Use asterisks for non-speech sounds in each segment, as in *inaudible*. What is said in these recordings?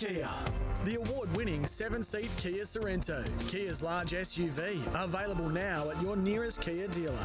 Kia. The award winning seven seat Kia Sorento, Kia's large SUV, available now at your nearest Kia dealer.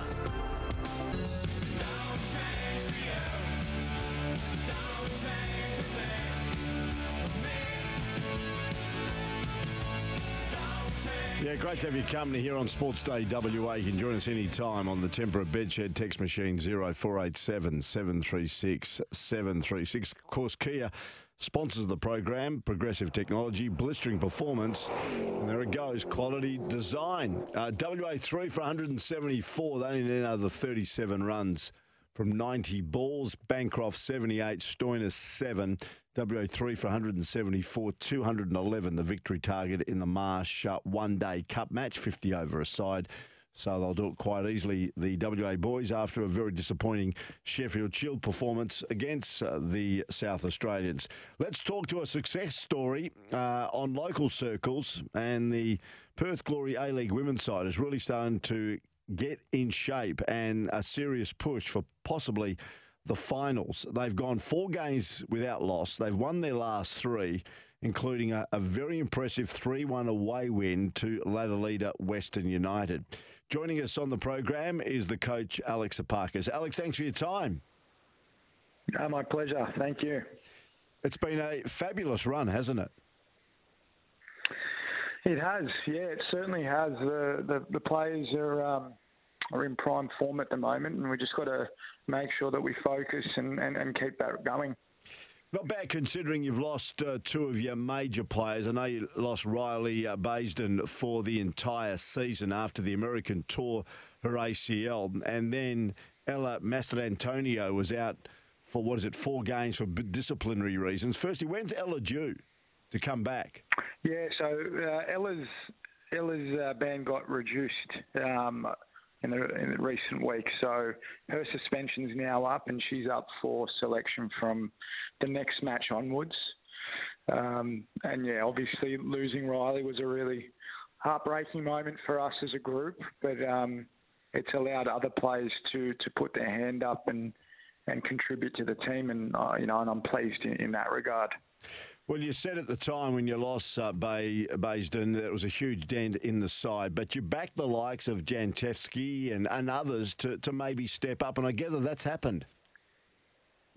Yeah, great to have your company here on Sports Day WA. You can join us anytime on the Tempera Bedshed text machine 0487 736 736. Of course, Kia sponsors of the program, progressive technology, blistering performance, and there it goes, quality design. Uh, WA 3 for 174, they only need another 37 runs from 90 balls. Bancroft 78, Stoinis 7. WA3 for 174, 211 the victory target in the Marsh uh, one day cup match, 50 over a side. So they'll do it quite easily, the WA boys, after a very disappointing Sheffield Shield performance against uh, the South Australians. Let's talk to a success story uh, on local circles, and the Perth Glory A League women's side is really starting to get in shape and a serious push for possibly the finals. They've gone four games without loss. They've won their last three, including a, a very impressive 3 1 away win to ladder leader Western United. Joining us on the program is the coach, Alex Epakis. Alex, thanks for your time. Oh, my pleasure. Thank you. It's been a fabulous run, hasn't it? It has, yeah, it certainly has. The the, the players are um, are in prime form at the moment, and we just got to make sure that we focus and, and, and keep that going. Not bad considering you've lost uh, two of your major players. I know you lost Riley uh, Baisden for the entire season after the American tour, her ACL, and then Ella Mastrantonio was out for what is it, four games for disciplinary reasons. Firstly, when's Ella due to come back? Yeah, so uh, Ella's Ella's uh, ban got reduced um, in, the, in the recent weeks, so her suspension's now up, and she's up for selection from the next match onwards. Um, and yeah, obviously losing Riley was a really heartbreaking moment for us as a group, but um, it's allowed other players to to put their hand up and and contribute to the team, and uh, you know, and I'm pleased in, in that regard. Well, you said at the time when you lost uh, Bay, Baisden that it was a huge dent in the side, but you backed the likes of Jancevski and, and others to, to maybe step up, and I gather that's happened.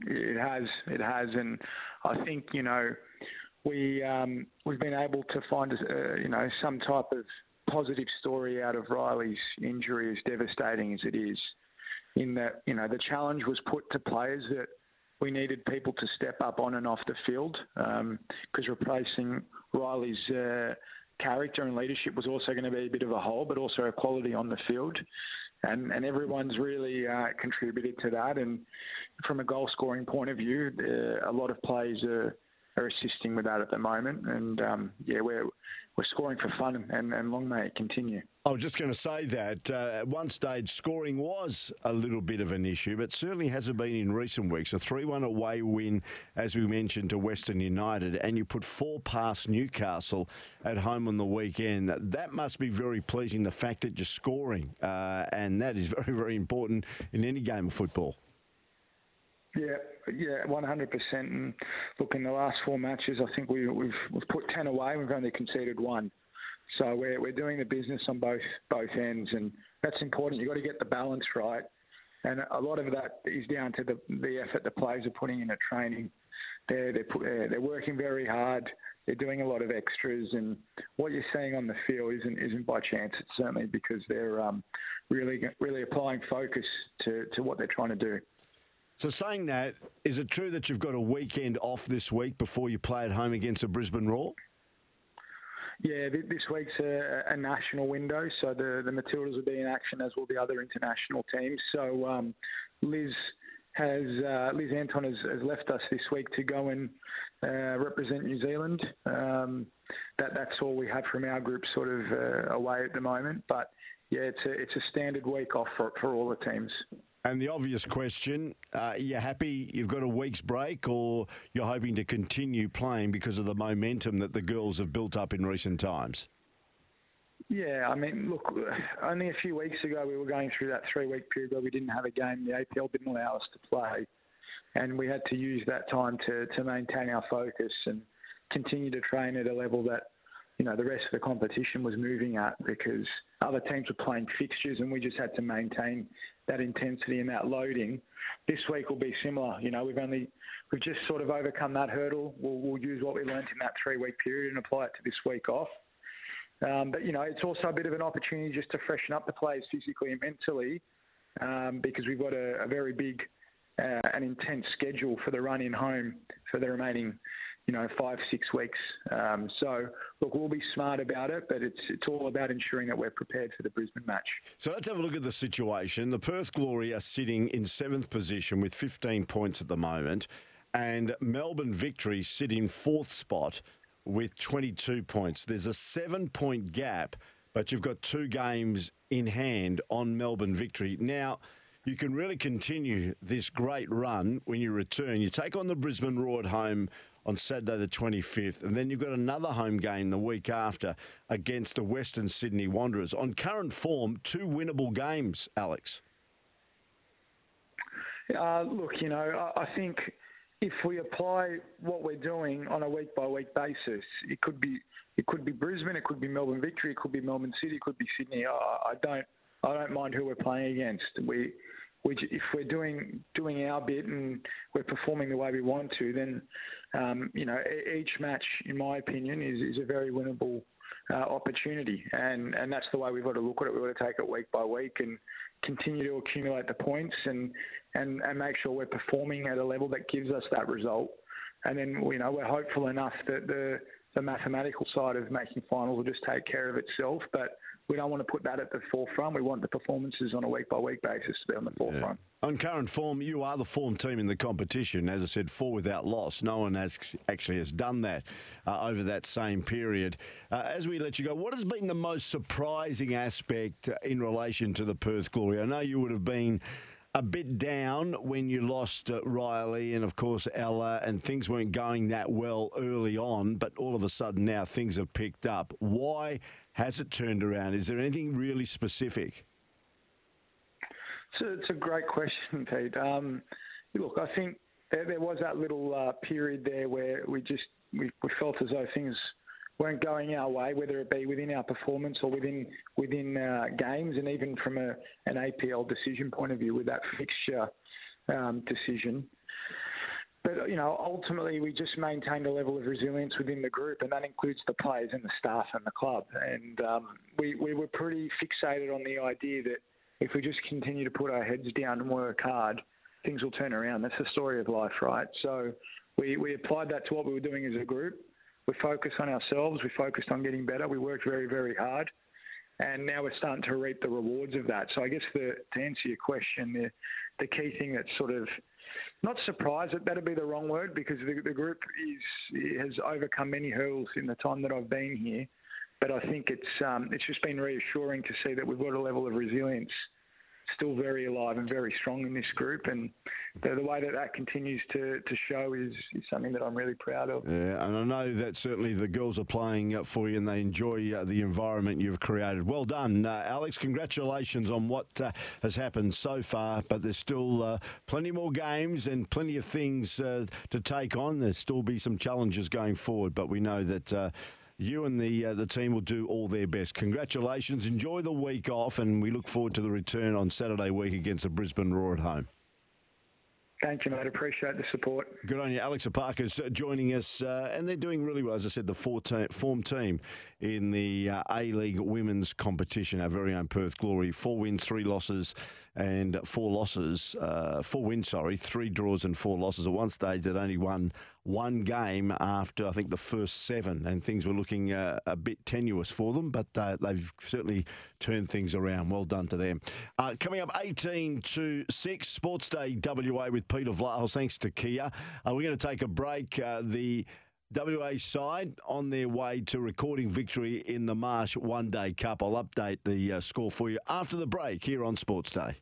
It has, it has, and I think you know we um, we've been able to find uh, you know some type of positive story out of Riley's injury, as devastating as it is. In that you know the challenge was put to players that we needed people to step up on and off the field because um, replacing Riley's uh, character and leadership was also going to be a bit of a hole, but also a quality on the field. And, and everyone's really uh, contributed to that. And from a goal scoring point of view, uh, a lot of players are, are assisting with that at the moment. And um, yeah, we're we're scoring for fun, and, and long may it continue. I was just going to say that uh, at one stage scoring was a little bit of an issue, but certainly hasn't been in recent weeks. A 3 1 away win, as we mentioned, to Western United, and you put four past Newcastle at home on the weekend. That must be very pleasing, the fact that you're scoring, uh, and that is *laughs* very, very important in any game of football. Yeah, yeah, one hundred percent. And look, in the last four matches, I think we, have we've, we've put ten away. We've only conceded one. So we're we're doing the business on both both ends, and that's important. You've got to get the balance right, and a lot of that is down to the the effort the players are putting in at training. They're they're, they're working very hard. They're doing a lot of extras, and what you're seeing on the field isn't isn't by chance. It's certainly because they're um, really really applying focus to to what they're trying to do. So, saying that, is it true that you've got a weekend off this week before you play at home against the Brisbane Roar? Yeah, this week's a, a, national window, so the, the Matildas will be in action as will the other international teams. So um, Liz has uh, Liz Anton has, has, left us this week to go and uh, represent New Zealand. Um, that that's all we have from our group, sort of uh, away at the moment. But yeah, it's a it's a standard week off for for all the teams. And the obvious question: uh, Are you happy you've got a week's break, or you're hoping to continue playing because of the momentum that the girls have built up in recent times? Yeah, I mean, look, *sighs* only a few weeks ago we were going through that three-week period where we didn't have a game. The APL didn't allow us to play, and we had to use that time to to maintain our focus and continue to train at a level that you know the rest of the competition was moving at because other teams were playing fixtures and we just had to maintain that intensity and that loading. This week will be similar. You know, we've only we've just sort of overcome that hurdle. We'll, we'll use what we learned in that three week period and apply it to this week off. Um, but you know, it's also a bit of an opportunity just to freshen up the players physically and mentally um, because we've got a, a very big uh, and intense schedule for the run in home for the remaining you know, five, six weeks. Um, so, look, we'll be smart about it, but it's it's all about ensuring that we're prepared for the Brisbane match. So let's have a look at the situation. The Perth Glory are sitting in seventh position with 15 points at the moment, and Melbourne Victory sit in fourth spot with 22 points. There's a seven point gap, but you've got two games in hand on Melbourne Victory. Now, you can really continue this great run when you return. You take on the Brisbane Roar at home on Saturday the 25th. And then you've got another home game the week after against the Western Sydney Wanderers. On current form, two winnable games, Alex. Uh, look, you know, I think if we apply what we're doing on a week by week basis, it could be it could be Brisbane, it could be Melbourne Victory, it could be Melbourne City, it could be Sydney. I, I don't I don't mind who we're playing against. We we, if we're doing doing our bit and we're performing the way we want to, then um, you know each match, in my opinion, is, is a very winnable uh, opportunity, and and that's the way we've got to look at it. We've got to take it week by week and continue to accumulate the points and and and make sure we're performing at a level that gives us that result. And then you know we're hopeful enough that the the mathematical side of making finals will just take care of itself, but we don't want to put that at the forefront. We want the performances on a week by week basis to be on the forefront. Yeah. On current form, you are the form team in the competition. As I said, four without loss. No one has actually has done that uh, over that same period. Uh, as we let you go, what has been the most surprising aspect in relation to the Perth Glory? I know you would have been a bit down when you lost uh, Riley and, of course, Ella, and things weren't going that well early on, but all of a sudden now things have picked up. Why has it turned around? Is there anything really specific? It's a, it's a great question, *laughs* Pete. Um, look, I think there, there was that little uh, period there where we just we, we felt as though things weren't going our way, whether it be within our performance or within within uh, games, and even from a, an APL decision point of view with that fixture um, decision. But you know, ultimately, we just maintained a level of resilience within the group, and that includes the players and the staff and the club. And um, we we were pretty fixated on the idea that if we just continue to put our heads down and work hard, things will turn around. That's the story of life, right? So we, we applied that to what we were doing as a group we focused on ourselves. We focused on getting better. We worked very, very hard, and now we're starting to reap the rewards of that. So I guess the, to answer your question, the the key thing that's sort of not surprised that that'd be the wrong word because the, the group is has overcome many hurdles in the time that I've been here. But I think it's um, it's just been reassuring to see that we've got a level of resilience still very alive and very strong in this group. And the, the way that that continues to, to show is, is something that I'm really proud of. Yeah, and I know that certainly the girls are playing for you and they enjoy uh, the environment you've created. Well done, uh, Alex. Congratulations on what uh, has happened so far, but there's still uh, plenty more games and plenty of things uh, to take on. There'll still be some challenges going forward, but we know that uh, you and the uh, the team will do all their best. Congratulations. Enjoy the week off, and we look forward to the return on Saturday week against the Brisbane Roar at home. Thank you, mate. Appreciate the support. Good on you. Alex Epakis uh, joining us, uh, and they're doing really well. As I said, the four te- form team in the uh, A League women's competition, our very own Perth Glory. Four wins, three losses, and four losses, uh, four wins, sorry, three draws and four losses. At one stage, they'd only won one game after I think the first seven, and things were looking uh, a bit tenuous for them. But uh, they've certainly turned things around. Well done to them. Uh, coming up, eighteen to six, Sports Day WA with Peter Vlahos. Thanks to Kia. Uh, we're going to take a break. Uh, the WA side on their way to recording victory in the Marsh One Day Cup. I'll update the uh, score for you after the break here on Sports Day.